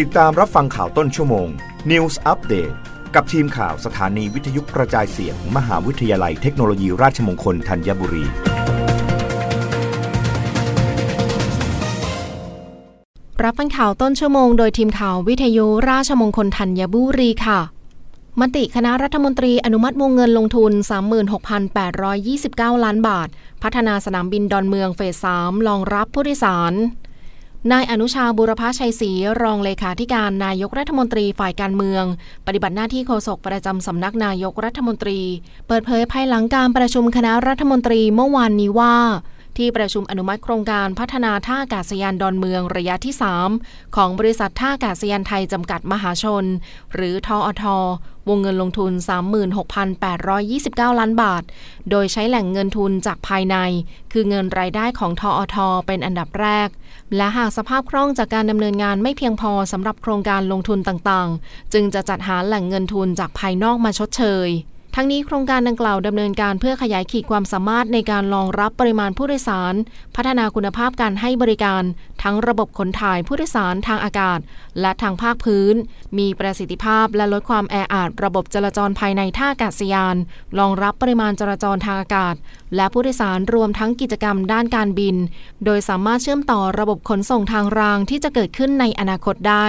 ติดตามรับฟังข่าวต้นชั่วโมง News Update กับทีมข่าวสถานีวิทยุกระจายเสียงมหาวิทยาลัยเทคโนโลยีราชมงคลธัญบุรี รับฟังข่าวต้นชั่วโมงโดยทีมข่าววิทยุราชมงคลธัญบุรีค่ะ มติคณะรัฐมนตรีอนุมัติวงเงินลงทุน 36,829 ล้านบาท พัฒนาสนามบินดอนเมืองเฟส 3 รองรับผู้โดยสาร นายอนุชาบุรพชัยศรีรองเลขาธิการนายกรัฐมนตรีฝ่ายการเมือง ปฏิบัติหน้าที่โฆษกประจำสำนักนายกรัฐมนตรี เปิดเผยภายหลังการประชุมคณะรัฐมนตรีเมื่อวานนี้ว่า ที่ประชุมอนุมัติโครงการพัฒนาท่าอากาศยานดอนเมืองระยะที่ 3 ของบริษัทท่าอากาศยานไทยจำกัดมหาชน หรือทออทวงเงินลงทุน 36,829 ล้านบาท โดยใช้แหล่งเงินทุนจากภายใน คือเงินรายได้ของทออทเป็นอันดับแรก และหากสภาพคล่องจากการดำเนินงานไม่เพียงพอสำหรับโครงการลงทุนต่างๆ จึงจะจัดหาแหล่งเงินทุนจากภายนอกมาชดเชย ทั้งนี้โครงการดังกล่าวดำเนินการเพื่อขยายขีดความสามารถในการรองรับปริมาณผู้โดยสาร พัฒนาคุณภาพการให้บริการ ทั้งระบบขนถ่ายผู้โดยสารทางอากาศ และทางภาคพื้น มีประสิทธิภาพและลดความแออัดระบบจราจรภายในท่าอากาศยาน รองรับปริมาณจราจรทางอากาศ และผู้โดยสารรวมทั้งกิจกรรมด้านการบิน โดยสามารถเชื่อมต่อระบบขนส่งทางรางที่จะเกิดขึ้นในอนาคตได้